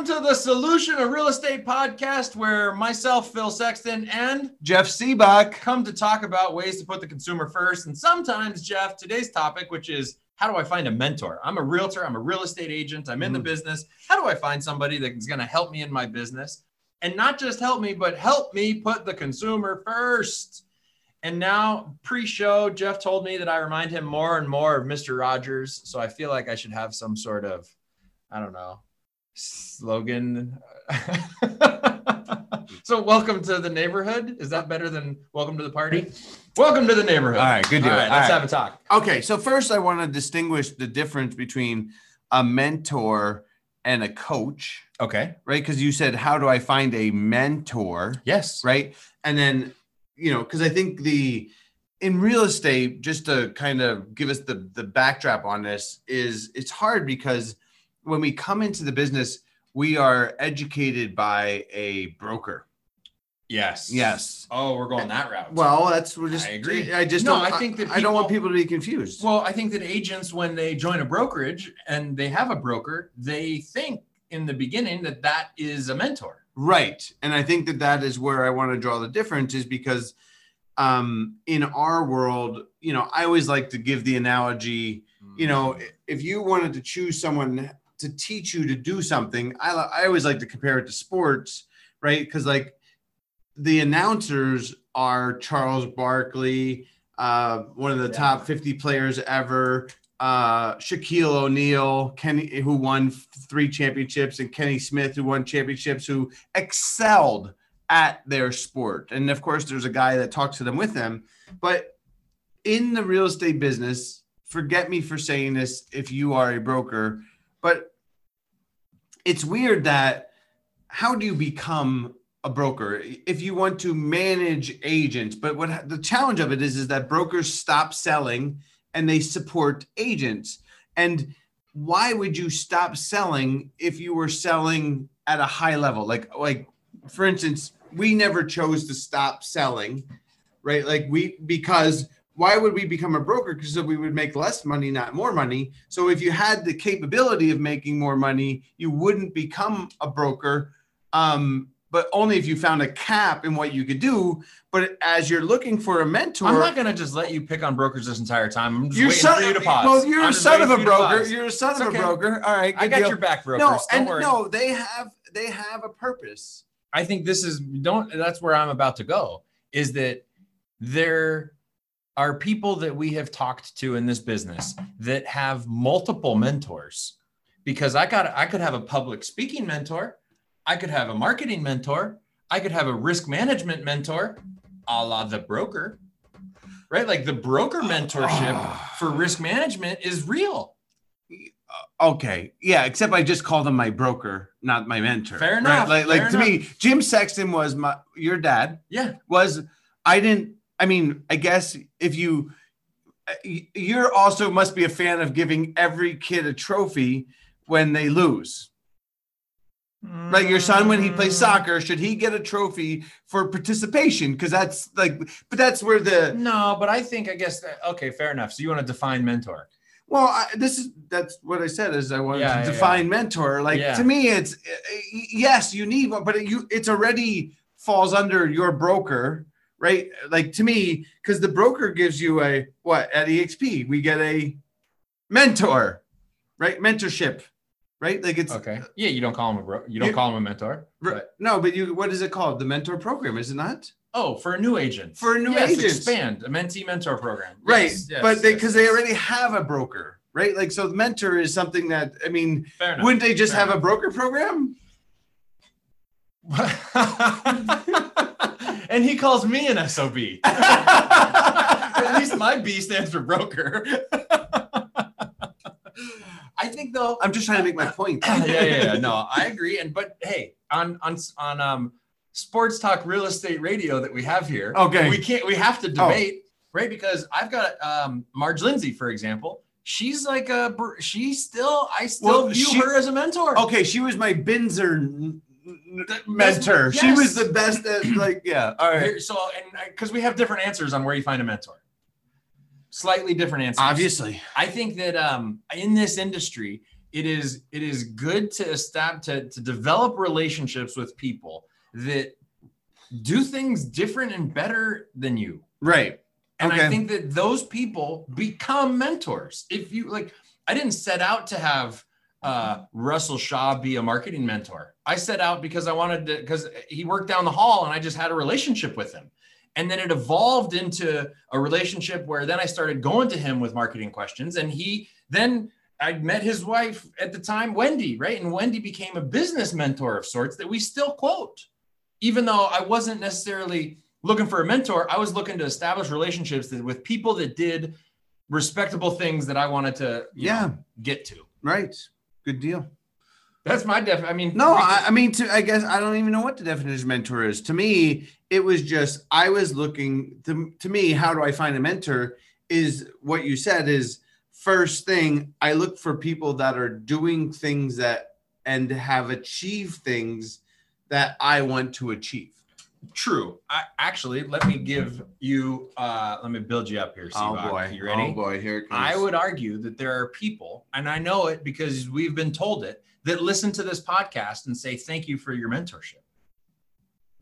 Welcome to the Solution of Real Estate podcast, where myself, Phil Sexton, and Jeff Sibbach. come to talk about ways to put the consumer first. And sometimes, Jeff, today's topic, which is how do I find a mentor? I'm a realtor, I'm a real estate agent, I'm in the Mhm. business. How do I find somebody that is going to help me in my business? And not just help me, but help me put the consumer first. And now, pre show, Jeff told me that I remind him more and more of Mr. Rogers. So I feel like I should have some sort of, I don't know, slogan. so, welcome to the neighborhood. Is that better than welcome to the party? Welcome to the neighborhood. All right, good deal. All right, All let's right. have a talk. Okay, so first I want to distinguish the difference between a mentor and a coach, Okay. right? Because you said, how do I find a mentor, Yes. right? And then, you know, because I think the in real estate, just to kind of give us the the backdrop on this, is it's hard because when we come into the business, we are educated by a broker. Yes. Yes. Oh, we're going that route. Well, that's we're just. I agree. I just No, don't. I think that I don't want people- people to be confused. Well, I think that agents, when they join a brokerage and they have a broker, they think in the beginning that that is a mentor. Right. And I think that that is where I want to draw the difference is because um, in our world, you know, I always like to give the analogy, you know, if you wanted to choose someone to teach you to do something, I, I always like to compare it to sports, right? Because like the announcers are Charles Barkley, uh, one of the Yeah. top 50 players ever, uh, Shaquille O'Neal, Kenny, who won three championships, and Kenny Smith, who won championships, who excelled at their sport. And of course, there's a guy that talks to them with them. But in the real estate business, forget me for saying this if you are a broker, but it's weird that how do you become a broker? If you want to manage agents but what the challenge of it is is that brokers stop selling and they support agents. And why would you stop selling if you were selling at a high level? Like like for instance we never chose to stop selling right? Like we because why would we become a broker because we would make less money not more money so if you had the capability of making more money you wouldn't become a broker um, but only if you found a cap in what you could do but as you're looking for a mentor I'm not going to just let you pick on brokers this entire time. I'm just you're waiting son, for you to pause. well you're I'm a son of a broker you're a son It's of okay. a broker all right I got deal. your back, brokers. no and worry. no they have they have a purpose I think this is don't that's where I'm about to go is that there are people that we have talked to in this business that have multiple mentors because I got I could have a public speaking mentor, I could have a marketing mentor, I could have a risk management mentor, a la the broker. Right? Like the broker mentorship for risk management is real. Uh, okay, yeah. Except I just called him my broker, not my mentor. Fair right? enough, Like, like fair to me, Jim Sexton was my your dad. Yeah. Was I didn't. I mean, I guess if you, you're also must be a fan of giving every kid a trophy when they lose. Like your son when he Mm. plays soccer, should he get a trophy for participation? Because that's like, but that's where the No, but I think I guess that, okay, fair enough. So you want to define mentor. Well, I, this is that's what I said is I wanted Yeah, to yeah, define mentor. Like Yeah. to me, it's uh, yes, you need one, but it, you it's already falls under your broker, right? Like to me, because the broker gives you a what at EXP we get a mentor, right? Mentorship, right? Like it's Okay. Yeah, you don't call him a bro. You don't You- call him a mentor. but- no, but you what is it called? The mentor program, is it not? oh, for a new agent. For a new yes, agent. expand a mentee mentor program. Right, Yes, yes, but they because they already have a broker, right? Like so, the mentor is something that I mean. Fair enough. Wouldn't they just Fair have a broker program? and he calls me an SOB. At least my B stands for broker. I think though. I'm just trying to make my point. yeah, yeah, yeah. No, I agree. And but hey, on on on um sports talk real estate radio that we have here, Okay. we can't we have to debate, right? Because I've got um Marge Lindsay, for example. She's like a she's still I still Well, view she- her as a mentor. Okay, she was my Binzer n- n- That- mentor. She was the best at like yeah. All right. So and because we have different answers on where you find a mentor. Slightly different answers. Obviously. I think that um, in this industry, it is it is good to establish to, to develop relationships with people that do things different and better than you. Right. And Okay. I think that those people become mentors. If you like, I didn't set out to have uh, Russell Shaw be a marketing mentor. I set out because I wanted to, because he worked down the hall and I just had a relationship with him. And then it evolved into a relationship where then I started going to him with marketing questions. And he then I met his wife at the time, Wendy, right? And Wendy became a business mentor of sorts that we still quote. Even though I wasn't necessarily looking for a mentor, I was looking to establish relationships that, with people that did respectable things that I wanted to Yeah. know, get to. Right. Good deal. That's my def. I mean, No, I, I mean, to, I guess I don't even know what the definition of mentor is. To me, it was just I was looking to, to me. How do I find a mentor? Is what you said is first thing. I look for people that are doing things that and have achieved things that I want to achieve. True. I actually let me give you. uh Let me build you up here. Sibbach. You ready? Oh boy, here it comes. I would argue that there are people, and I know it because we've been told it, that listen to this podcast and say thank you for your mentorship.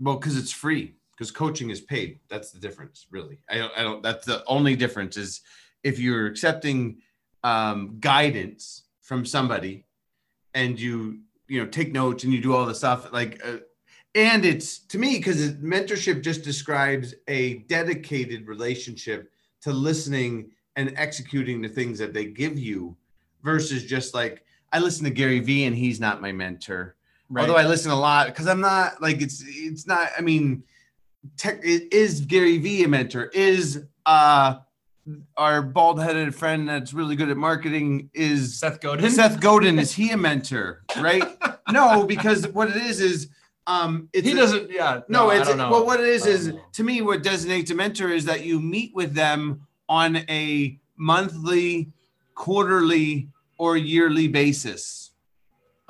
Well, because it's free. Because coaching is paid. That's the difference, really. I don't. I don't. That's the only difference is if you're accepting um, guidance from somebody, and you you know take notes and you do all the stuff like. Uh, and it's to me because mentorship just describes a dedicated relationship to listening and executing the things that they give you versus just like i listen to gary vee and he's not my mentor Although I listen a lot because I'm not like it's it's not. I mean, tech is Gary Vee a mentor? Is uh our bald headed friend that's really good at marketing is Seth Godin. Seth Godin? Is he a mentor? Right? no, because what it is is um it's he doesn't. Yeah. no, I it's well. What it is is know. to me, what designates a mentor is that you meet with them on a monthly, quarterly, or yearly basis.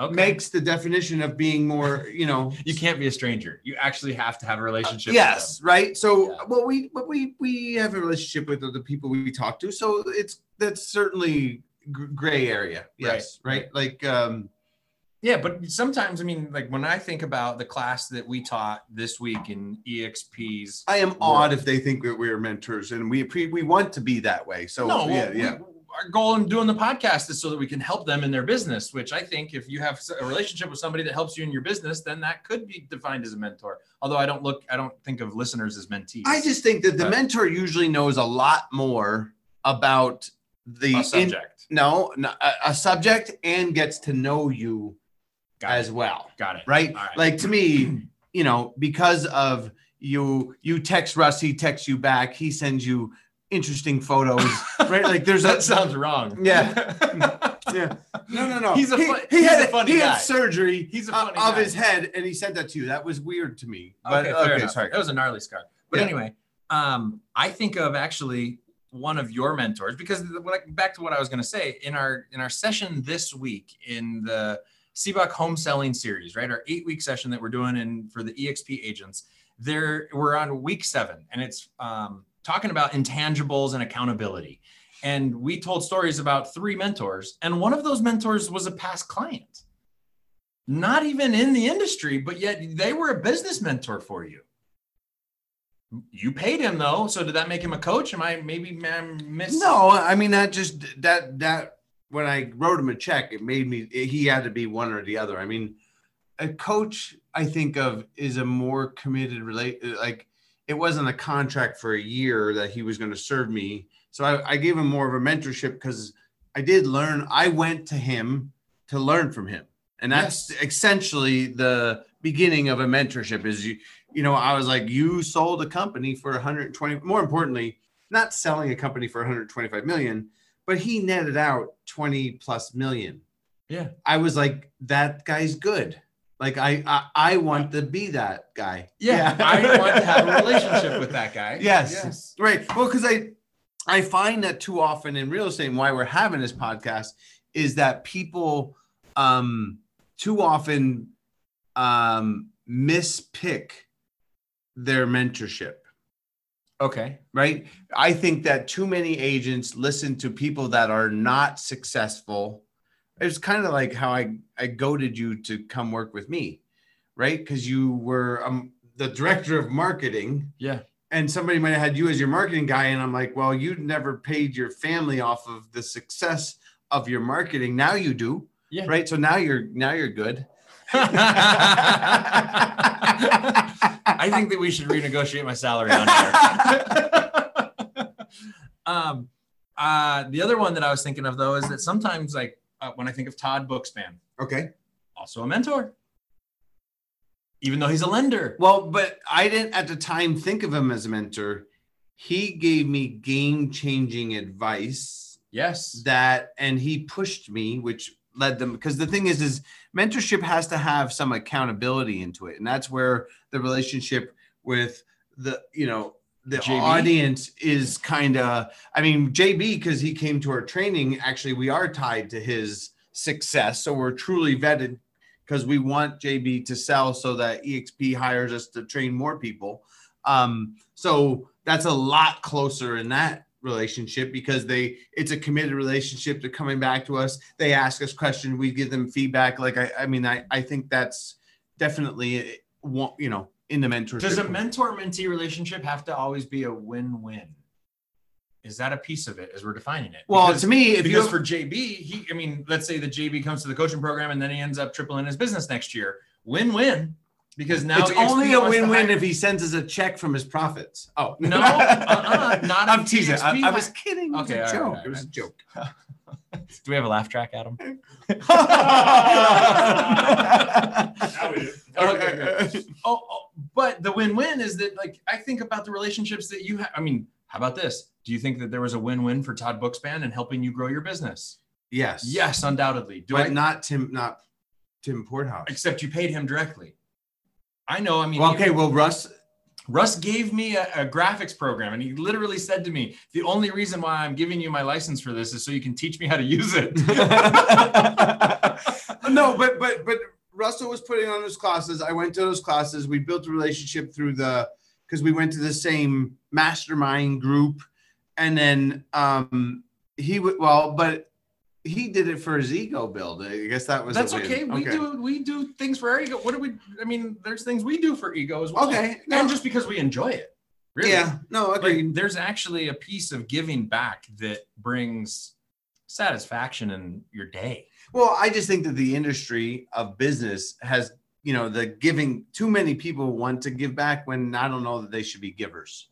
Okay. Makes the definition of being more, you know, you can't be a stranger. You actually have to have a relationship. yes, right. So, Yeah. well, we but we we have a relationship with the people we talk to, so it's that's certainly gr- gray area. Yes, Right, right. Like, um. Yeah, but sometimes I mean, like when I think about the class that we taught this week in EXP's. I am World. odd if they think that we're mentors, and we we want to be that way. So, no, yeah, well, yeah. we- our goal in doing the podcast is so that we can help them in their business. Which I think, if you have a relationship with somebody that helps you in your business, then that could be defined as a mentor. Although I don't look, I don't think of listeners as mentees. I just think that the But- mentor usually knows a lot more about the a in- subject. no, no a, a subject and gets to know you Got as it. well, Got it. right? Right. Like to me, you know, because of you, you text Russ, he texts you back, he sends you interesting photos, right? Like there's that a sounds wrong. Yeah. yeah. No, no, no. He's a he, fun- he had a funny he guy. had surgery. He's a uh, funny of guy. his head, and he sent that to you. That was weird to me. But okay, okay, enough. sorry. That was a gnarly scar. But Yeah. anyway, um, I think of actually one of your mentors because the- what I- back to what I was going to say in our in our session this week in the Sibbach home selling series, right? Our eight week session that we're doing in for the EXP agents. There, we're on week seven, and it's um, talking about intangibles and accountability. And we told stories about three mentors, and one of those mentors was a past client not even in the industry, but yet they were a business mentor for you. You paid him though, so did that make him a coach? Am I maybe miss? No, I mean that just that that when I wrote him a check, it made me he had to be one or the other. I mean, a coach I think of is a more committed relate like it wasn't a contract for a year that he was going to serve me. So I, I gave him more of a mentorship because I did learn. I went to him to learn from him, and that's essentially the beginning of a mentorship. Is you you know I was like you sold a company for 120. More importantly, not selling a company for 125 million, but he netted out 20 plus million. Yeah. I was like, that guy's good. Like I I, I want to be that guy. Yeah, I want to have a relationship with that guy. Yes. Right. Well, because I I find that too often in real estate and why we're having this podcast is that people um too often um mispick their mentorship Okay. right? I think that too many agents listen to people that are not successful, It's kind of like how I I goaded you to come work with me, right? Because you were um the director of marketing. Yeah. And somebody might have had you as your marketing guy, and I'm like, well, you never paid your family off of the success of your marketing. Now you do, Yeah. right? So now you're now you're good. I think that we should renegotiate my salary on here. um, uh, the other one that I was thinking of though is that sometimes, like uh, when I think of Todd Bookspan, Okay. also a mentor, even though he's a lender. Well, but I didn't at the time think of him as a mentor. He gave me game changing advice Yes. that, and he pushed me, which led them because the thing is, is mentorship has to have some accountability into it, and that's where the relationship with the you know the JB? audience is kind of. I mean, JB because he came to our training. Actually, we are tied to his success, so we're truly vetted because we want JB to sell so that EXP hires us to train more people. Um, so that's a lot closer in that relationship because they it's a committed relationship. They're coming back to us. They ask us questions. We give them feedback. Like I, I mean, I, I think that's definitely you know, in the mentorship. Does a mentor mentee relationship have to always be a win win? Is that a piece of it as we're defining it? well, Because- to me, if because you for JB, he, I mean, let's say that JB comes to the coaching program and then he ends up tripling his business next year. Win win. Because now it's only a win-win if he sends us a check from his profits. Oh No, uh-uh, not I'm teasing. I, I was kidding. It was a all joke. right, it was a joke. Do we have a laugh track, Adam? Now we do. Okay, good. Oh, oh, but the win-win is that like I think about the relationships that you have. I mean, how about this? Do you think that there was a win-win for Todd Bookspan in helping you grow your business? Yes. Yes, undoubtedly. Do but I? not Tim. Not Tim Porthouse. Except you paid him directly. I know. I mean, Well, even- okay. Well, Russ. Russ gave me a, a graphics program, and he literally said to me, "The only reason why I'm giving you my license for this is so you can teach me how to use it." no, but but but Russell was putting on those classes. I went to those classes. We built a relationship through the because we went to the same mastermind group, and then um he would well, but he did it for his ego build. I guess that was That's okay. We do we do things for our ego. What do we? I mean, there's things we do for ego as well. Okay, no. and just because we enjoy it. Really. Yeah, no, Like, there's actually a piece of giving back that brings satisfaction in your day. Well, I just think that the industry of business has, you know, the giving. Too many people want to give back when I don't know that they should be givers.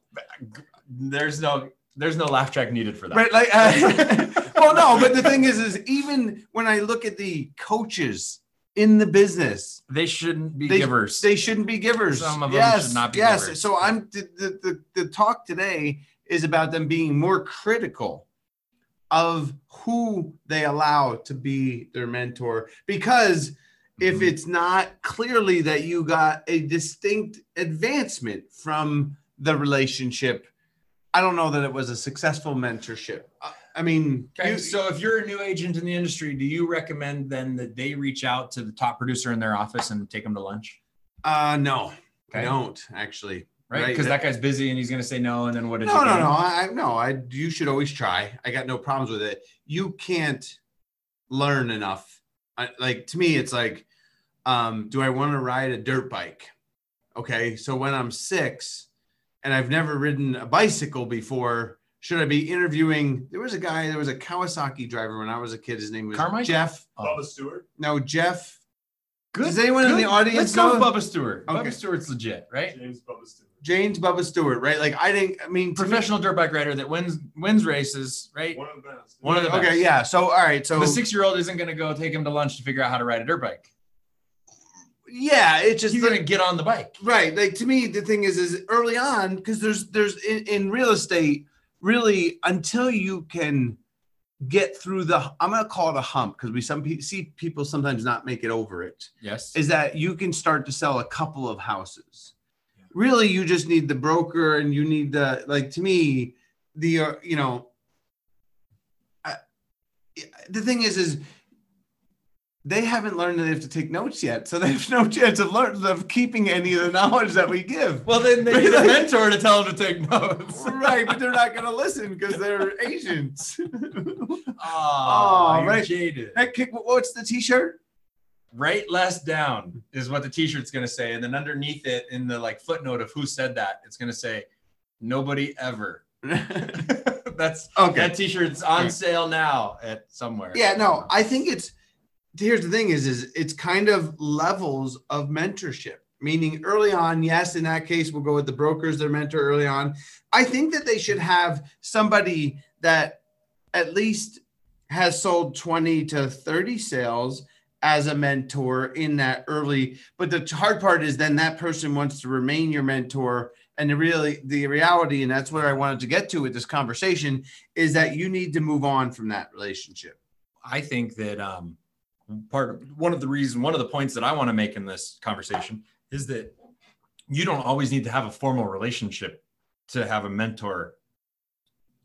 There's no there's no laugh track needed for that. Right? Like, uh, well, no, but the thing is, is even when I look at the coaches in the business, They shouldn't be They- givers. they shouldn't be givers. Some of them yes, should not be yes. givers. So I'm the, the the talk today is about them being more critical of who they allow to be their mentor because if Mhm. it's not clearly that you got a distinct advancement from the relationship i don't know that it was a successful mentorship Uh, i mean Okay, you- so if you're a new agent in the industry, do you recommend then that they reach out to the top producer in their office and take them to lunch? uh no i don't actually Right? Right, Because that- that guy's busy and he's going to say no. And then what did no you no no i I- no i you should always try i got no problems with it you can't learn enough I, like to me it's like um do i want to ride a dirt bike okay so when i'm six and i've never ridden a bicycle before should i be interviewing there was a guy there was a kawasaki driver when i was a kid his name was Carmichael? jeff Oh. Bubba Stewart. no jeff Good. Does anyone in the audience Let's go know- Bubba Stewart. Okay. Bubba Stewart's legit, right? James Bubba Stewart. james bubba stewart right like i didn't i mean to me- Professional dirt bike rider that wins wins races, right? One of the best. One of the best. okay yeah so all right so the six year old isn't going to go take him to lunch to figure out how to ride a dirt bike. yeah it's just He's going to get on the bike. right like to me the thing is is early on because there's there's in, in real estate really until you can get through the i'm going to call it a hump because we some pe- see people sometimes not make it over it Yes. is that you can start to sell a couple of houses really you just need the broker and you need the like to me the uh, you know I, the thing is is they haven't learned that they have to take notes yet, so they have no chance of learn of keeping any of the knowledge that we give. Well, then they need a mentor to tell them to take notes. right, but they're not going to listen because they're Asians. Oh, right. jaded. Heck, kick- what's the T-shirt? Write less down is what the t-shirt's gonna say. And then underneath it, in the like footnote of who said that, it's gonna say, nobody ever. That's Okay. that t-shirt's on sale now at somewhere. Yeah, no, I think it's here's the thing is is it's kind of levels of mentorship. Meaning early on, yes, in that case, we'll go with the brokers, their mentor early on. I think that they should have somebody that at least has sold 20 to 30 sales as a mentor in that early. But the hard part is then that person wants to remain your mentor. And the really the reality, and that's where I wanted to get to with this conversation, is that you need to move on from that relationship. I think that um, part one of the reason one of the points that I want to make in this conversation is that you don't always need to have a formal relationship to have a mentor,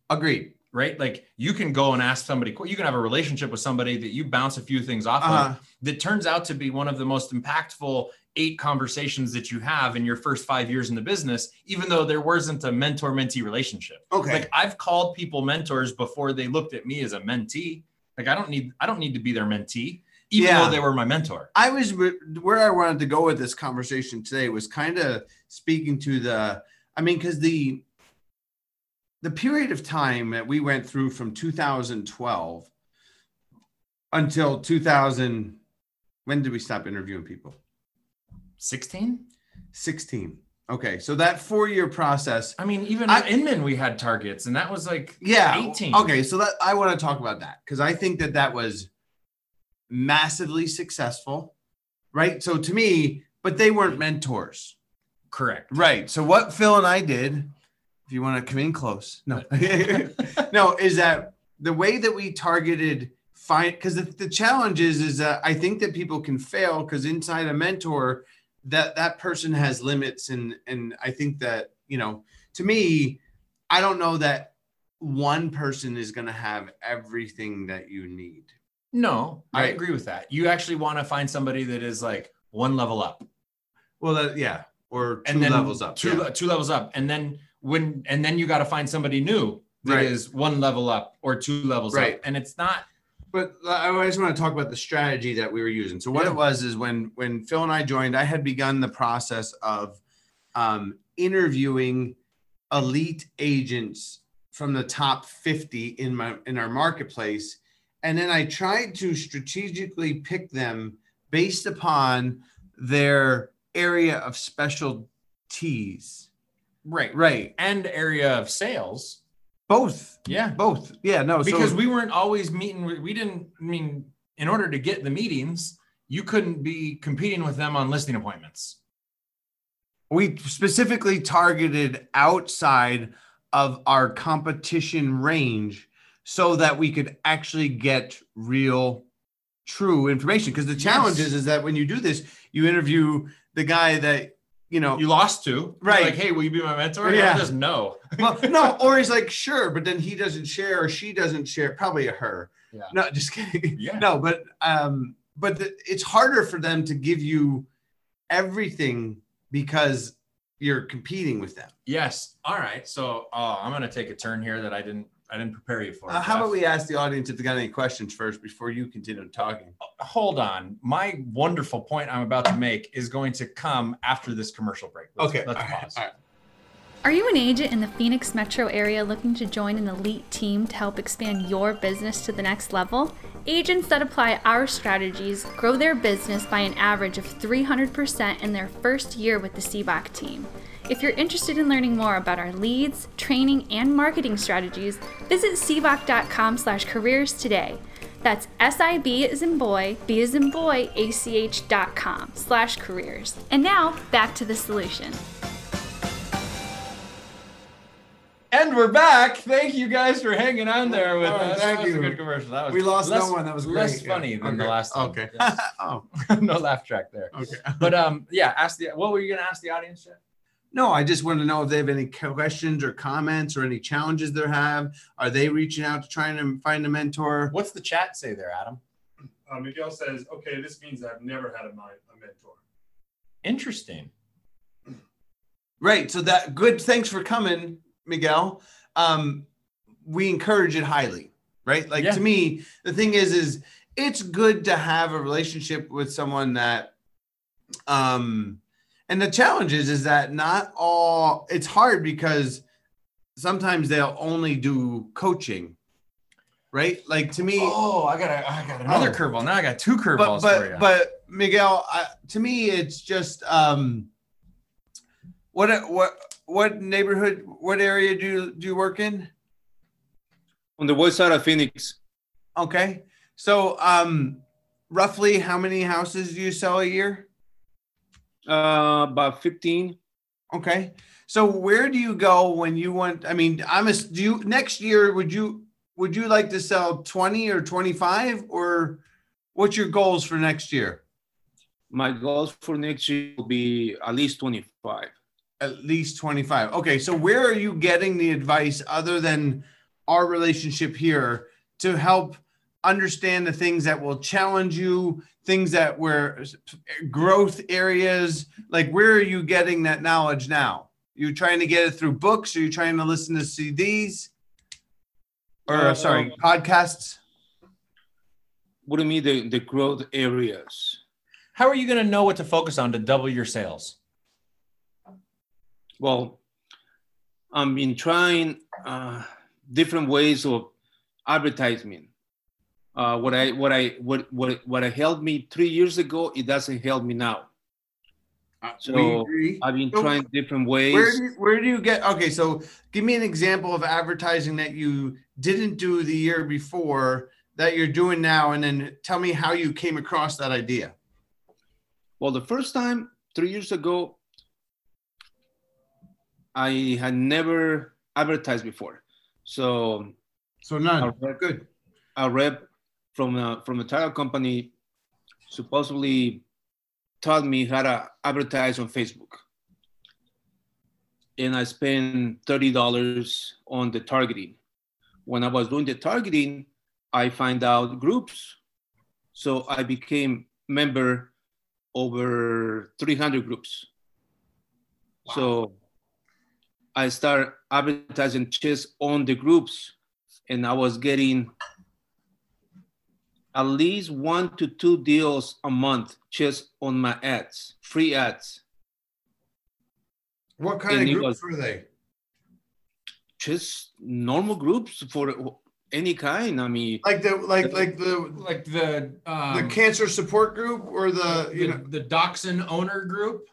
Agreed. right? Like you can go and ask somebody, you can have a relationship with somebody that you bounce a few things off Uh-huh. of that turns out to be one of the most impactful eight conversations that you have in your first five years in the business, even though there wasn't a mentor mentee relationship. Okay. Like I've called people mentors before they looked at me as a mentee. Like I don't need I don't need to be their mentee, even Yeah. though they were my mentor. I was where I wanted to go with this conversation today was kind of speaking to the I mean cuz the the period of time that we went through from 2012 until 2000 when did we stop interviewing people? 16? 16. Okay, so that 4-year process I mean, even I- Inman we had targets, and that was like yeah 18. okay so that i want to talk about that because i think that that was massively successful right? So to me but they weren't mentors. Correct. right. So what phil and i did if you want to come in close. No. No is that the way that we targeted find because the, the challenge is is that i think that people can fail because inside a mentor that that person has limits and and i think that you know to me i don't know that one person is going to have everything that you need No, I agree with that. You actually want to find somebody that is like one level up. well that, yeah or two levels up two yeah. two levels up and then when and then you got to find somebody new that is Right. one level up or two levels Right. up and it's not But I just want to talk about the strategy that we were using. So what Yeah. it was is when when Phil and I joined, I had begun the process of um, interviewing elite agents from the top 50 in my in our marketplace, and then I tried to strategically pick them based upon their area of specialties. right Right. and area of sales Both. yeah Both. Yeah. No. because so, we weren't always meeting we didn't I mean in order to get the meetings you couldn't be competing with them on listing appointments we specifically targeted outside of our competition range so that we could actually get real true information. Because the challenge Yes. is, is that when you do this you interview the guy that you know you lost to. Right. like hey will you be my mentor? Yeah. just no. Well, no or he's like sure but then he doesn't share or she doesn't share probably a her. Yeah. no just kidding. Yeah. No but um but the, it's harder for them to give you everything because you're competing with them. Yes. All right. So uh, i'm gonna take a turn here that i didn't i didn't prepare you for Uh, how Jeff. about we ask the audience if they got any questions first before you continue talking? hold on. My wonderful point I'm about to make is going to come after this commercial break. Let's, let's all right, pause. all right. Are you an agent in the Phoenix metro area looking to join an elite team to help expand your business to the next level? Agents that apply our strategies grow their business by an average of 300% in their first year with the Sibbach team. If you're interested in learning more about our leads, training, and marketing strategies, visit sibbach.com slash careers today. That's S-I-B as in boy, B as in boy, A-C-H dot com slash careers. And now, back to the solution. And we're back. Thank you guys for hanging on there with All right, us. thank that was you. a good commercial. That was We lost less, no one. That was less great. Yeah. funny than the last one. Okay. Yes. oh, no laugh track there. okay. But um, yeah. Ask the. What were you gonna ask the audience? Jeff? No, I just want to know if they have any questions or comments or any challenges they have. Are they reaching out to trying to find a mentor? What's the chat say there, Adam? uh, Miguel says, okay, this means I've never had a, mi- a mentor. Interesting. Right. So that good. Thanks for coming, Miguel. Um, we encourage it highly. Right. Like Yeah. to me, the thing is, is it's good to have a relationship with someone that, um, and the challenge is, is that not all. It's hard because sometimes they'll only do coaching. Right. Like to me. Oh, I got a, I got another Oh. curveball. Now I got two but curveballs for you. but but Miguel, I, to me, it's just um, what what what neighborhood, what area do you, do you work in? on the west side of Phoenix. Okay, so um, roughly how many houses do you sell a year? Uh, about 15. Okay, so where do you go when you want? I mean, I'm a. Do you next year? Would you would you like to sell twenty or twenty five or what's your goals for next year? My goals for next year will be at least 25. At least 25. Okay, so where are you getting the advice other than our relationship here to help understand the things that will challenge you, things that were growth areas? Like, where are you getting that knowledge now? You're trying to get it through books? Are you trying to listen to CDs? Or, Uh, sorry, podcasts? What do you mean the, the growth areas? How are you going to know what to focus on to double your sales? Well, I've been trying uh, different ways of advertisement. Uh, what I what I what what what helped me three years ago, it doesn't help me now. So, I've been So, trying different ways. Where do, you, where do you get? Okay, so give me an example of advertising that you didn't do the year before that you're doing now, and then tell me how you came across that idea. Well, the first time three years ago, I had never advertised before. So So none. Okay. Good. a rep from a, from a title company supposedly taught me how to advertise on Facebook. And I spent $30 on the targeting. When I was doing the targeting, I find out groups. So I became member over 300 groups. So I start advertising chess on the groups and I was getting at least one to two deals a month just on my ads, free ads, What kind And of groups were they? just normal groups for any kind. I mean, Like the like like the Like the um, the cancer support group or the the, you know the Dachshund owner group.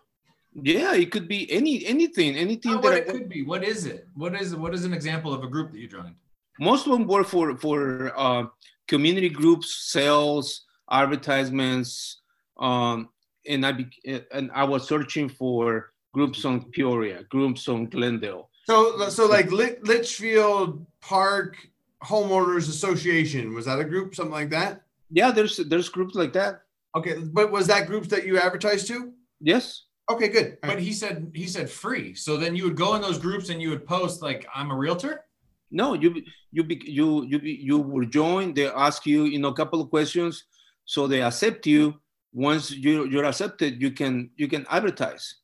yeah, it could be any anything, anything Oh, that what I, it could be. What is it? What is what is an example of a group that you joined? Most of them were for for uh, community groups, sales, advertisements, um, and I be, and I was searching for groups on Peoria, groups on Glendale. so so like Lit, Litchfield Park Homeowners Association was that a group something like that? Yeah, there's there's groups like that. Okay, but was that groups that you advertised to? Yes. Okay, good. All But right. he said he said free. So then you would go in those groups and you would post like I'm a realtor. No, you you be, you you be, you will join. They ask you, you know, a couple of questions, so they accept you. Once you you're accepted, you can you can advertise.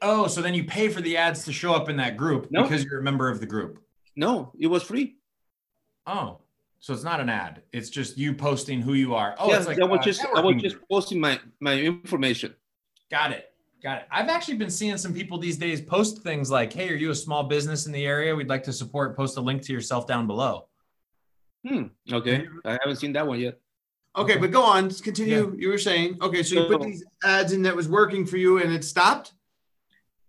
Oh, so then you pay for the ads to show up in that group No. because you're a member of the group. No, it was free. Oh, so it's not an ad. It's just you posting who you are. Oh, yeah, it's like I was just I was just posting my my information. Got it. Got it. I've actually been seeing some people these days post things like, "Hey, are you a small business in the area? We'd like to support. Post a link to yourself down below." Hmm. Okay, I haven't seen that one yet. Okay, but go on. Just Continue. You were saying. Okay, so you put these ads in that was working for you and it stopped?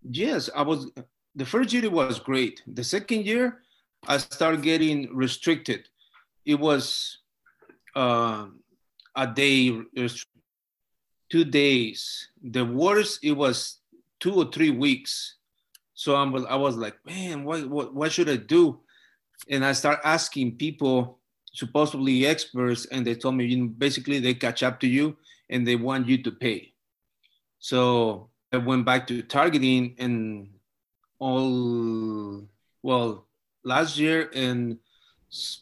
Yes, I was. The first year it was great. The second year, I started getting restricted. It was uh, a day, rest- two days. The worst, it was two or three weeks. So I'm, I was like, man, what, what, what should I do? And I start asking people, supposedly experts, and they told me, you know, basically they catch up to you and they want you to pay. So I went back to targeting and all well last year and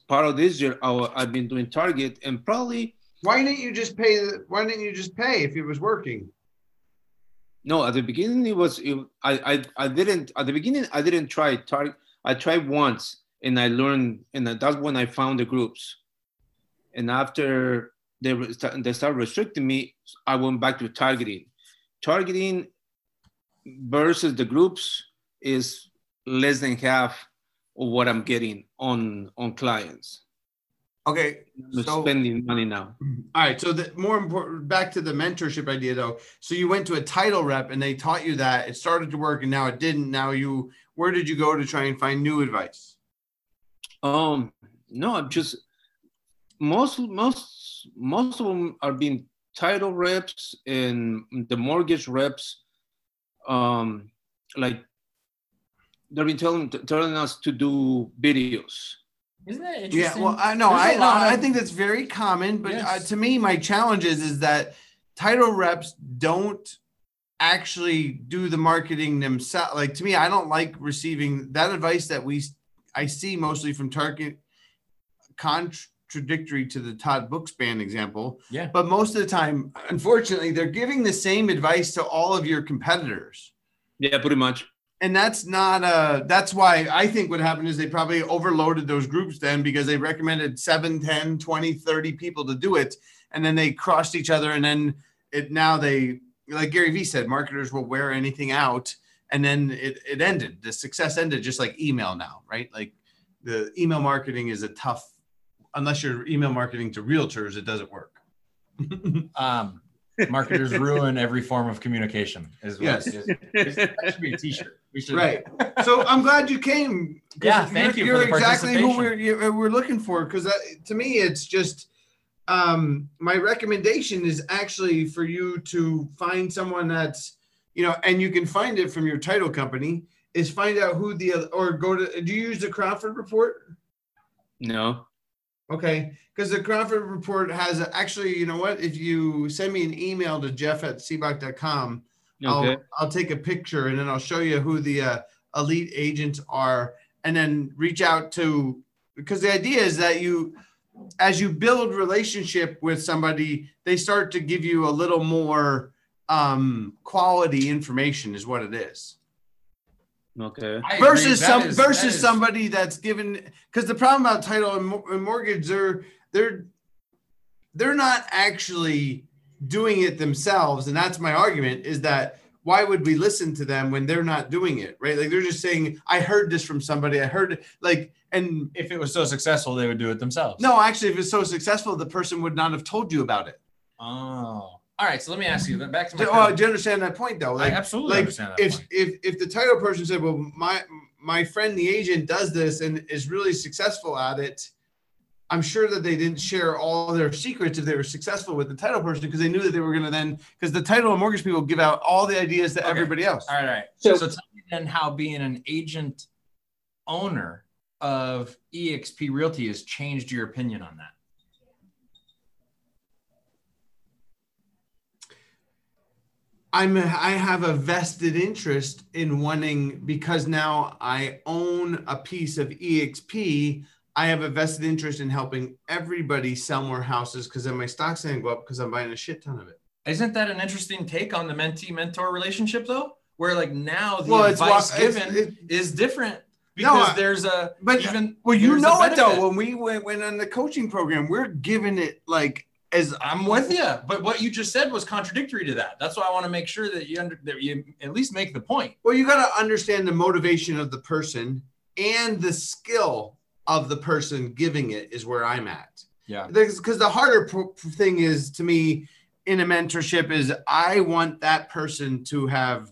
part of this year I, I've been doing target and probably Why didn't you just pay? Why didn't you just pay if it was working? No, at the beginning it was. It, I, I I didn't at the beginning. I didn't try target. I tried once and I learned, and that's when I found the groups. And after they they start restricting me, I went back to targeting. Targeting versus the groups is less than half of what I'm getting on on clients. Okay, so spending money now. all right. So the more important, back to the mentorship idea though. So you went to a title rep and they taught you that it started to work and now it didn't. Now you, where did you go to try and find new advice? Um, no, I'm just most most most of them are being title reps and the mortgage reps. Um, like they've been telling telling us to do videos. Isn't that interesting? Yeah, well, I know, I a I know, lot I think that's very common, but uh, to me, my challenge is is that title reps don't actually do the marketing themselves. Like to me, I don't like receiving that advice that we I see mostly from Target contradictory to the Todd Bookspan example. Yeah. But most of the time, unfortunately, they're giving the same advice to all of your competitors Yeah, pretty much. And that's not uh that's why i think what happened is they probably overloaded those groups then because they recommended 7 10 20 30 people to do it and then they crossed each other and then it now they like gary vee said marketers will wear anything out and then it, it ended the success ended just like email now right like the email marketing is a tough unless you're email marketing to realtors it doesn't work um, marketers ruin every form of communication. Is what Yes. is- that should be a T-shirt. Should. Right. So I'm glad you came. Yeah, thank you're, you for You're exactly who we're we're looking for. Because to me, it's just um, my recommendation is actually for you to find someone that's you know, and you can find it from your title company. Is find out who the or go to. Do you use the Cromford report? No. Okay, because the Cromford report has actually, you know what? If you send me an email to jeff at sibbach.com, Okay. I'll, I'll take a picture and then I'll show you who the uh, elite agents are and then reach out to because the idea is that you as you build relationship with somebody they start to give you a little more um quality information is what it is Okay. I agree. versus some is- versus is- somebody that's given because the problem about title and, mo- and mortgage they're they're they're not actually doing it themselves and that's my argument is that why would we listen to them when they're not doing it right like they're just saying i heard this from somebody i heard it like and If it was so successful, they would do it themselves. no actually if it's so successful the person would not have told you about it Oh. All right. So let me ask you. Back to my. oh, do you understand that point though I like absolutely like understand that. if point. if if the title person said well my my friend the agent does this and is really successful at it i'm sure that they didn't share all their secrets if they were successful with the title person because they knew that they were going to then because the title and mortgage people give out all the ideas to Okay. everybody else All right, all right. So- So, tell me then how being an agent owner of EXP Realty has changed your opinion on that. i'm i have a vested interest in wanting because now i own a piece of exp i have a vested interest in helping everybody sell more houses because then my stock's going to go up because i'm buying a shit ton of it Isn't that an interesting take on the mentee mentor relationship though? Where like now the Well, advice it's- given it- is different No, because I- there's a but- even Well, you know it though. When we went, went on the coaching program, we're giving it like as I'm with you, but what you just said was contradictory to that. That's why I want to make sure that you under, that you at least make the point. Well, you got to understand the motivation of the person and the skill of the person giving it is where I'm at. Yeah. Because the harder pro- thing is to me in a mentorship is I want that person to have,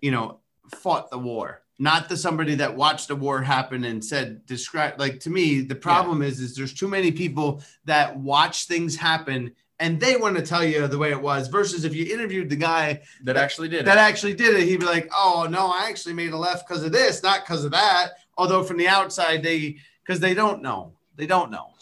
you know, fought the war, not the somebody that watched the war happen and said describe. Like to me, the problem is is there's too many people that watch things happen and they want to tell you the way it was. Versus if you interviewed the guy That actually did that it. actually did it, he'd be like, "Oh no, I actually made a left because of this, not because of that." Although from the outside, they because they don't know, they don't know.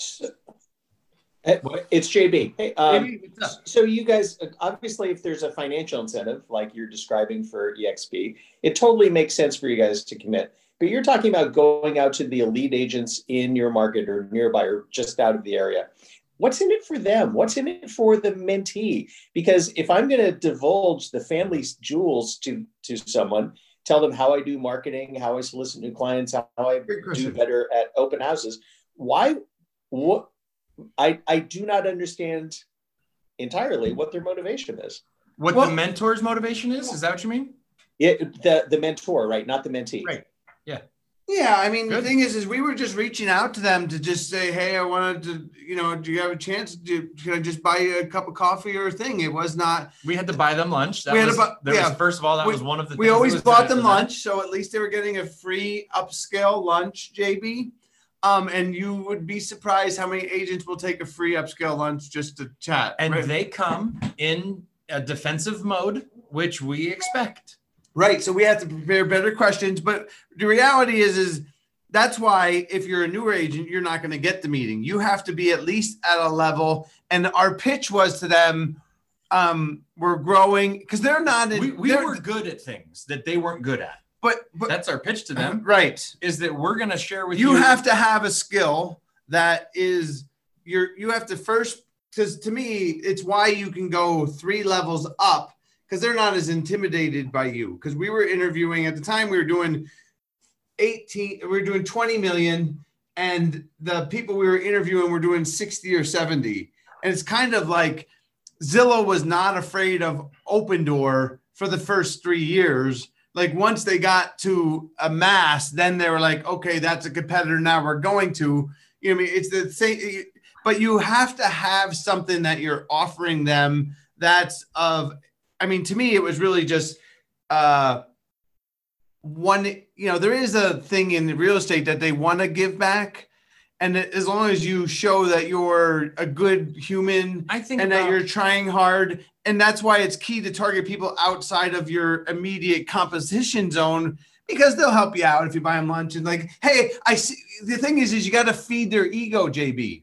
It's JB. Hey, um, so you guys, obviously, if there's a financial incentive like you're describing for EXP, it totally makes sense for you guys to commit. But you're talking about going out to the elite agents in your market or nearby or just out of the area. what's in it for them? What's in it for the mentee? Because if I'm going to divulge the family's jewels to to someone, tell them how I do marketing, how I solicit new clients, how I do better at open houses. Why? What? I I do not understand entirely what their motivation is. What Well- the mentor's motivation is? Is that what you mean? It, the the mentor, right? Not the mentee. Right. Yeah, I mean, the thing is, is we were just reaching out to them to just say, hey, I wanted to, you know, do you have a chance? Do can I just buy you a cup of coffee or a thing? It was not. We had to buy them lunch. That We had was, to buy- yeah. was first of all, that We- was one of the We always bought them the lunch, so at least they were getting a free upscale lunch, JB. Um, and you would be surprised how many agents will take a free upscale lunch just to chat. And right? they come in a defensive mode, which we expect. Right. So we have to prepare better questions. But the reality is, is that's why if you're a newer agent, you're not going to get the meeting. You have to be at least at a level. And our pitch was to them, um, we're growing because they're not in We, we they're- were good at things that they weren't good at. but but That's our pitch to them right. is that we're going to share with you. You have to have a skill that is you're you have to first because to me it's why you can go three levels up because they're not as intimidated by you. Because we were interviewing at the time we were doing 18 we were doing 20 million and the people we were interviewing were doing 60 or 70 and it's kind of like zillow was not afraid of Opendoor for the first three years. Like once they got to a mass then they were like okay that's a competitor now we're going to. You know i mean? It's the same but you have to have something that you're offering them that's of i mean to me it was really just uh one you know there is a thing in real estate that they want to give back. And as long as you show that you're a good human I think and that you're trying hard and that's why it's key to target people outside of your immediate composition zone because they'll help you out if you buy them lunch and like hey i see the thing is is you got to feed their ego jb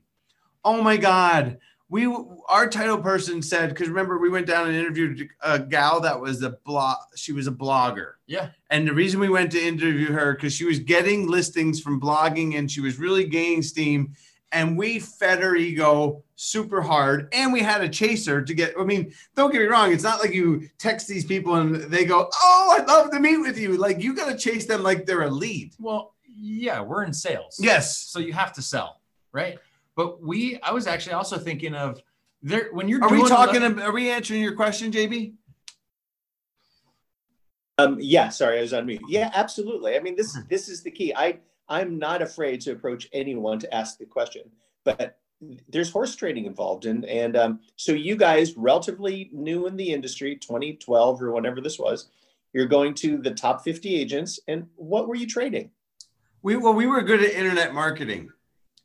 oh my god we our title person said because remember we went down and interviewed a gal that was a blog she was a blogger Yeah. and the reason we went to interview her because she was getting listings from blogging and she was really gaining steam and we fed her ego super hard and we had a chaser to get i mean don't get me wrong it's not like you text these people and they go oh i'd love to meet with you like you got to chase them like they're a lead Well, yeah, we're in sales. yes So you have to sell, right? But we, I was actually also thinking of there when you're are we talking le- are we answering your question jb Um, yeah, sorry, I was on mute. Yeah, absolutely. I mean, this this is the key. I I'm not afraid to approach anyone to ask the question, but there's horse trading involved, and and um, so you guys, relatively new in the industry, 2012 or whenever this was, you're going to the top 50 agents, and what were you trading? We well, we were good at internet marketing.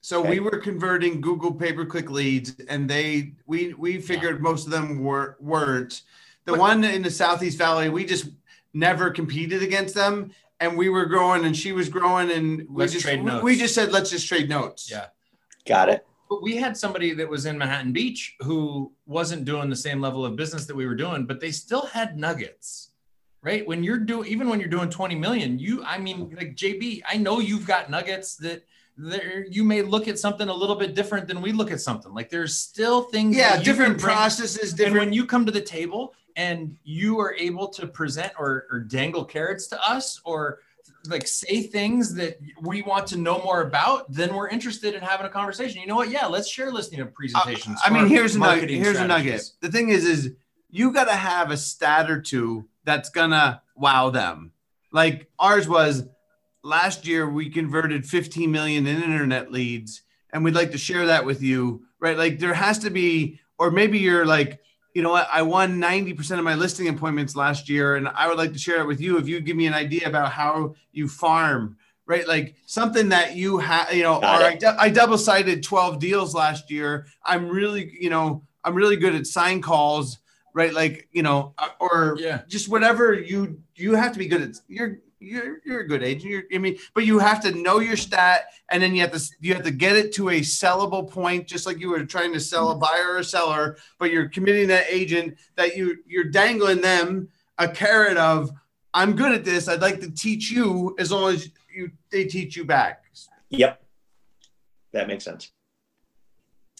So Okay. we were converting Google pay per click leads, and they we we figured most of them were weren't. The But- one in the Southeast Valley, we just never competed against them, and we were growing, and she was growing, and we Let's just trade we- we just said let's just trade notes. Yeah. Got it. But we had somebody that was in Manhattan Beach who wasn't doing the same level of business that we were doing, but they still had nuggets. Right? When you're doing even when you're doing 20 million, you I mean like JB, I know you've got nuggets that there you may look at something a little bit different than we look at something. Like there's still things Yeah, different processes, And different. when you come to the table and you are able to present or, or dangle carrots to us or like say things that we want to know more about, then we're interested in having a conversation. You know what? Yeah, let's share listening to presentations. I mean, here's a nugget. Here's a nugget. The thing is, is you got to have a stat or two that's gonna wow them. Like ours was last year, we converted 15 million in internet leads, and we'd like to share that with you, right? Like there has to be, or maybe you're like, you know what, I won 90% of my listing appointments last year, and I would like to share it with you if you give me an idea about how you farm. Right, like something that you have, you know, Got or. I, du- I double sided 12 deals last year. I'm really, you know, I'm really good at sign calls, right? Like, you know, uh, or Yeah. just whatever you you have to be good at. You're you're you're a good agent. You're, I mean, but you have to know your stat, and then you have to you have to get it to a sellable point, just like you were trying to sell a buyer or seller. But you're committing that agent that you you're dangling them a carrot of I'm good at this. I'd like to teach you as long as you they teach you back. Yep. That makes sense.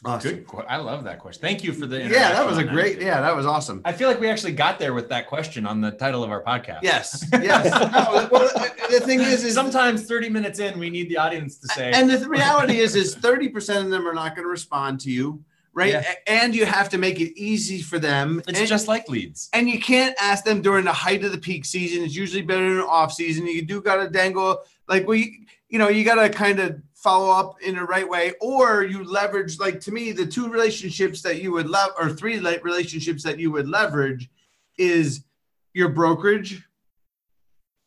Awesome. Good. I love that question. Thank you for the. Yeah, that was a great. Yeah, that was awesome. I feel like we actually got there with that question on the title of our podcast. Yes, yes. No, well, uh, the thing is, is sometimes 30 minutes in, we need the audience to say, and the reality is, is thirty percent of them are not going to respond to you, right? Yeah. And you have to make it easy for them. it's and, just like leads. and you can't ask them during the height of the peak season. It's usually better in the off season. You do got to dangle like we, you know, you got to kind of follow up in the right way, or you leverage. Like to me, the two relationships that you would love, or three relationships that you would leverage, is your brokerage,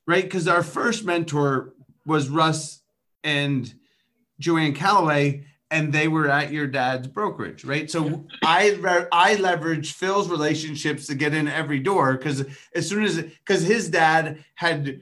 right? Because our first mentor was Russ and Joanne Calloway, and they were at your dad's brokerage, right? So I I leveraged Phil's relationships to get in every door because as soon as because his dad had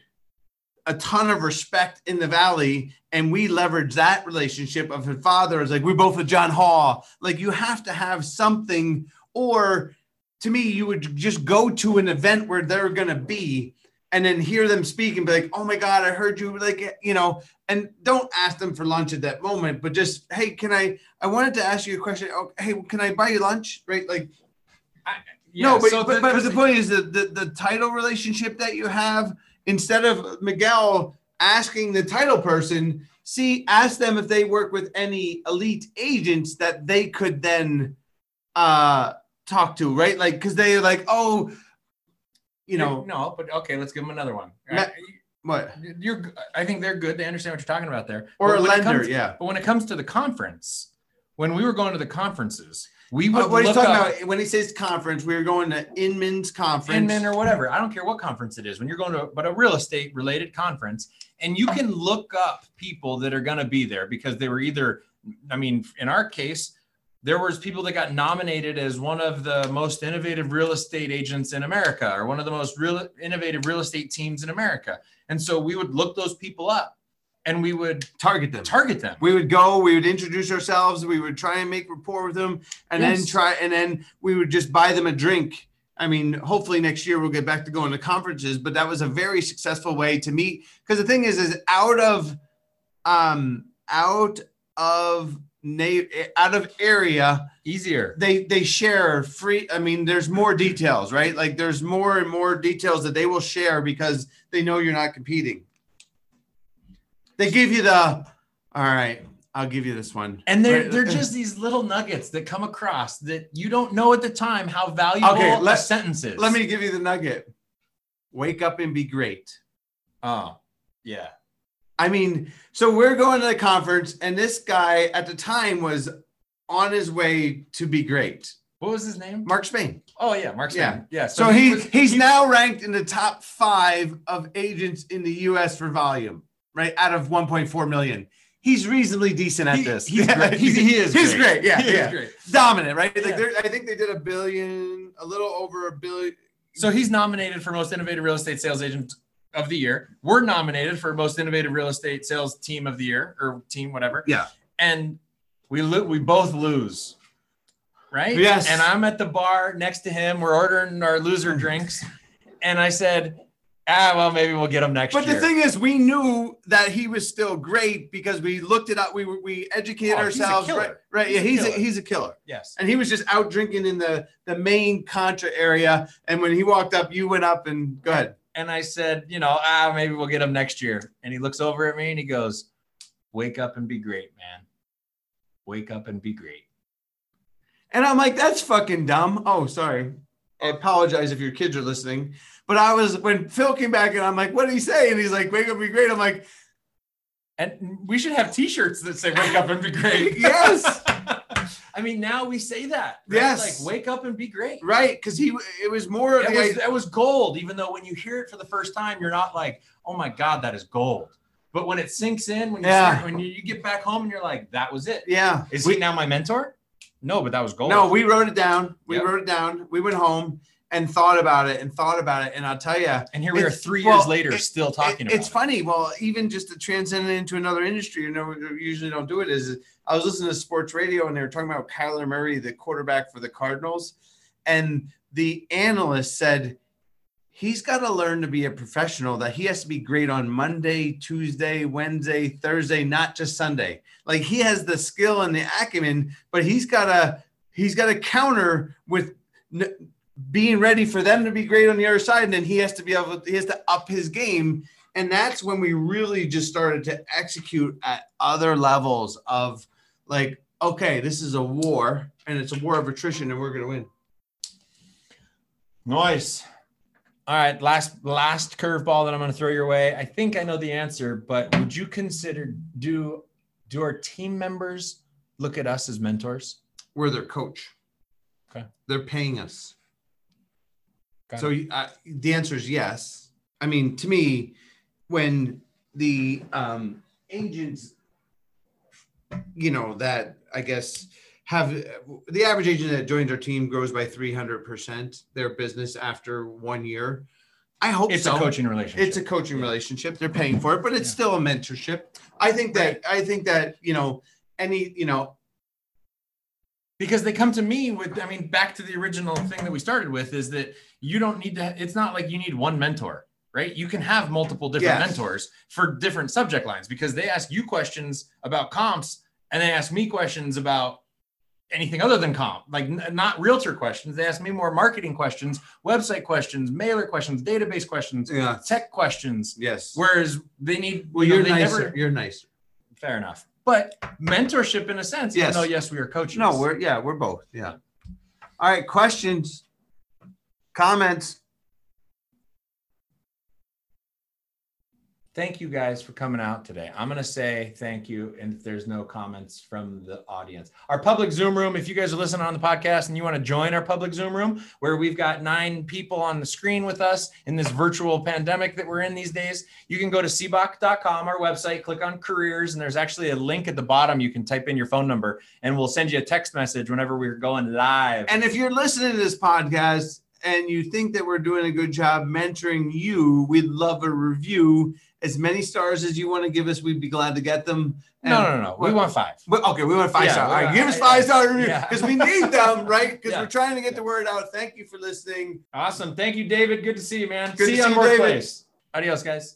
a ton of respect in the valley, and we leverage that relationship of his father. Is like we're both with John Hall. Like you have to have something, or to me, you would just go to an event where they're gonna be. And then hear them speak and be like, "Oh my God, I heard you!" Like, you know, and don't ask them for lunch at that moment, but just, "Hey, can I? I wanted to ask you a question. Oh, hey, can I buy you lunch?" Right? Like, no, but, so but, the- but, the- point is that the, the title relationship that you have, instead of Miguel asking the title person, see, ask them if they work with any elite agents that they could then uh talk to, right? Like, because they're like, oh, you know, no, but okay, let's give them another one. Right. what? You're, I think they're good. They understand what you're talking about there. Or But a lender, comes- yeah. But when it comes to the conference, when we were going to the conferences, we would Uh, what he's talking up about when he says conference, we were going to Inman's conference. Inman or whatever. I don't care what conference it is. When you're going to, but a real estate related conference, and you can look up people that are going to be there because they were either, I mean, in our case, there was people that got nominated as one of the most innovative real estate agents in America or one of the most real innovative real estate teams in America. And so we would look those people up and we would target them. target them. we would go, we would introduce ourselves, we would try and make rapport with them, and then try and then we would just buy them a drink. I mean, hopefully next year we'll get back to going to conferences, but that was a very successful way to meet. Because the thing is, is out of um out of na- out of area, Easier. they they share free. I mean, there's more details, right? Like there's more and more details that they will share because they know you're not competing. They give you the all right. I'll give you this one. And they're they're just these little nuggets that come across that you don't know at the time how valuable Okay, let- sentence is. Let me give you the nugget. Wake up and be great. Oh, yeah. I mean, so we're going to the conference, and this guy at the time was on his way to be great. What was his name? Mark Spain. Oh yeah, Mark. Spain. yeah. So, he, was- he's he- now ranked in the top five of agents in the US for volume, right? Out of 1.4 million. He's reasonably decent at he- this. He's great. He's, he is. He's great. Yeah. He yeah. great. Dominant, right? Like Yeah. I think they did a billion, a little over a billion. So he's nominated for most innovative real estate sales agent of the year. We're nominated for most innovative real estate sales team of the year or team, whatever. Yeah. And we lo- we both lose. Right? Yes. And I'm at the bar next to him. We're ordering our loser drinks. And I said, ah, well, maybe we'll get him next But year. But the thing is, we knew that he was still great because we looked it up. We we educated Oh, a ourselves. Right, right. He's yeah, a he's a, killer. he's a killer. yes. And he was just out drinking in the the main contra area. And when he walked up, you went up and go ahead. And I said, you know, ah, maybe we'll get him next year. And he looks over at me and he goes, wake up and be great, man. Wake up and be great. And I'm like, that's fucking dumb. Oh, sorry. I apologize if your kids are listening. But I was when Phil came back and I'm like, what did he say? And he's like, wake up, and be great. I'm like, And we should have T-shirts that say "Wake up and be great." Yes. I mean, now we say that. right? Yes. Like, wake up and be great. right, because he it was more of That was, that was gold. Even though when you hear it for the first time, you're not like, "Oh my God, that is gold." But when it sinks in, when you Yeah. start, when you, you get back home and you're like, "That was it." yeah. Is We- he now my mentor? No, but that was gold. No, we wrote it down. We Yep. wrote it down. We went home and thought about it and thought about it. And I'll tell you, and here we are, three well, years later, it- still talking about it's funny. Well, even just to transcend it into another industry, you know, we usually don't do it. Is I was listening to sports radio and they were talking about Kyler Murray, the quarterback for the Cardinals, and the analyst said he's got to learn to be a professional that he has to be great on Monday, Tuesday, Wednesday, Thursday, not just Sunday. Like he has the skill and the acumen, but he's got to he's got to counter with being ready for them to be great on the other side and then he has to be able he has to up his game and that's when we really just started to execute at other levels of like okay, this is a war and it's a war of attrition and we're going to win. Nice. All right, last last curveball that I'm going to throw your way. I think I know the answer, but would you consider do do our team members look at us as mentors? We're their coach. Okay. They're paying us. Got so uh, the answer is yes. I mean, to me, when the um, agents, you know, that I guess have the average agent that joins our team grows by 300% their business after one year. I hope It's so. a coaching relationship. It's a coaching relationship. They're paying for it, but it's Yeah. still a mentorship. I think that I think that, you know, any, you know, because they come to me with i mean back to the original thing that we started with is that you don't need to it's not like you need one mentor right you can have multiple different Yes. mentors for different subject lines because they ask you questions about comps and they ask me questions about anything other than comp like n- not realtor questions they ask me more marketing questions website questions mailer questions database questions yeah, tech questions yes. whereas they need Well, you know, you're they nicer. never- You're nicer. fair enough but mentorship in a sense Yes. even though yes we are coaches No, we're yeah, we're both. Yeah. All right, questions, comments. thank you guys for coming out today. I'm going to say thank you. And if there's no comments from the audience, our public Zoom room, if you guys are listening on the podcast and you want to join our public Zoom room where we've got nine people on the screen with us in this virtual pandemic that we're in these days, you can go to sibbach.com, our website, click on careers, and there's actually a link at the bottom. You can type in your phone number and we'll send you a text message whenever we're going live. And if you're listening to this podcast and you think that we're doing a good job mentoring you, we'd love a review. As many stars as you want to give us, we'd be glad to get them. no, no, no, no. We want five. Okay, we want five Yeah, stars. All right, give us five star review yeah. because we need them, right? Because Yeah. we're trying to get the word out. Thank you for listening. Awesome. Thank you, David. Good to see you, man. Good see you on see David. Workplace. Adios, guys.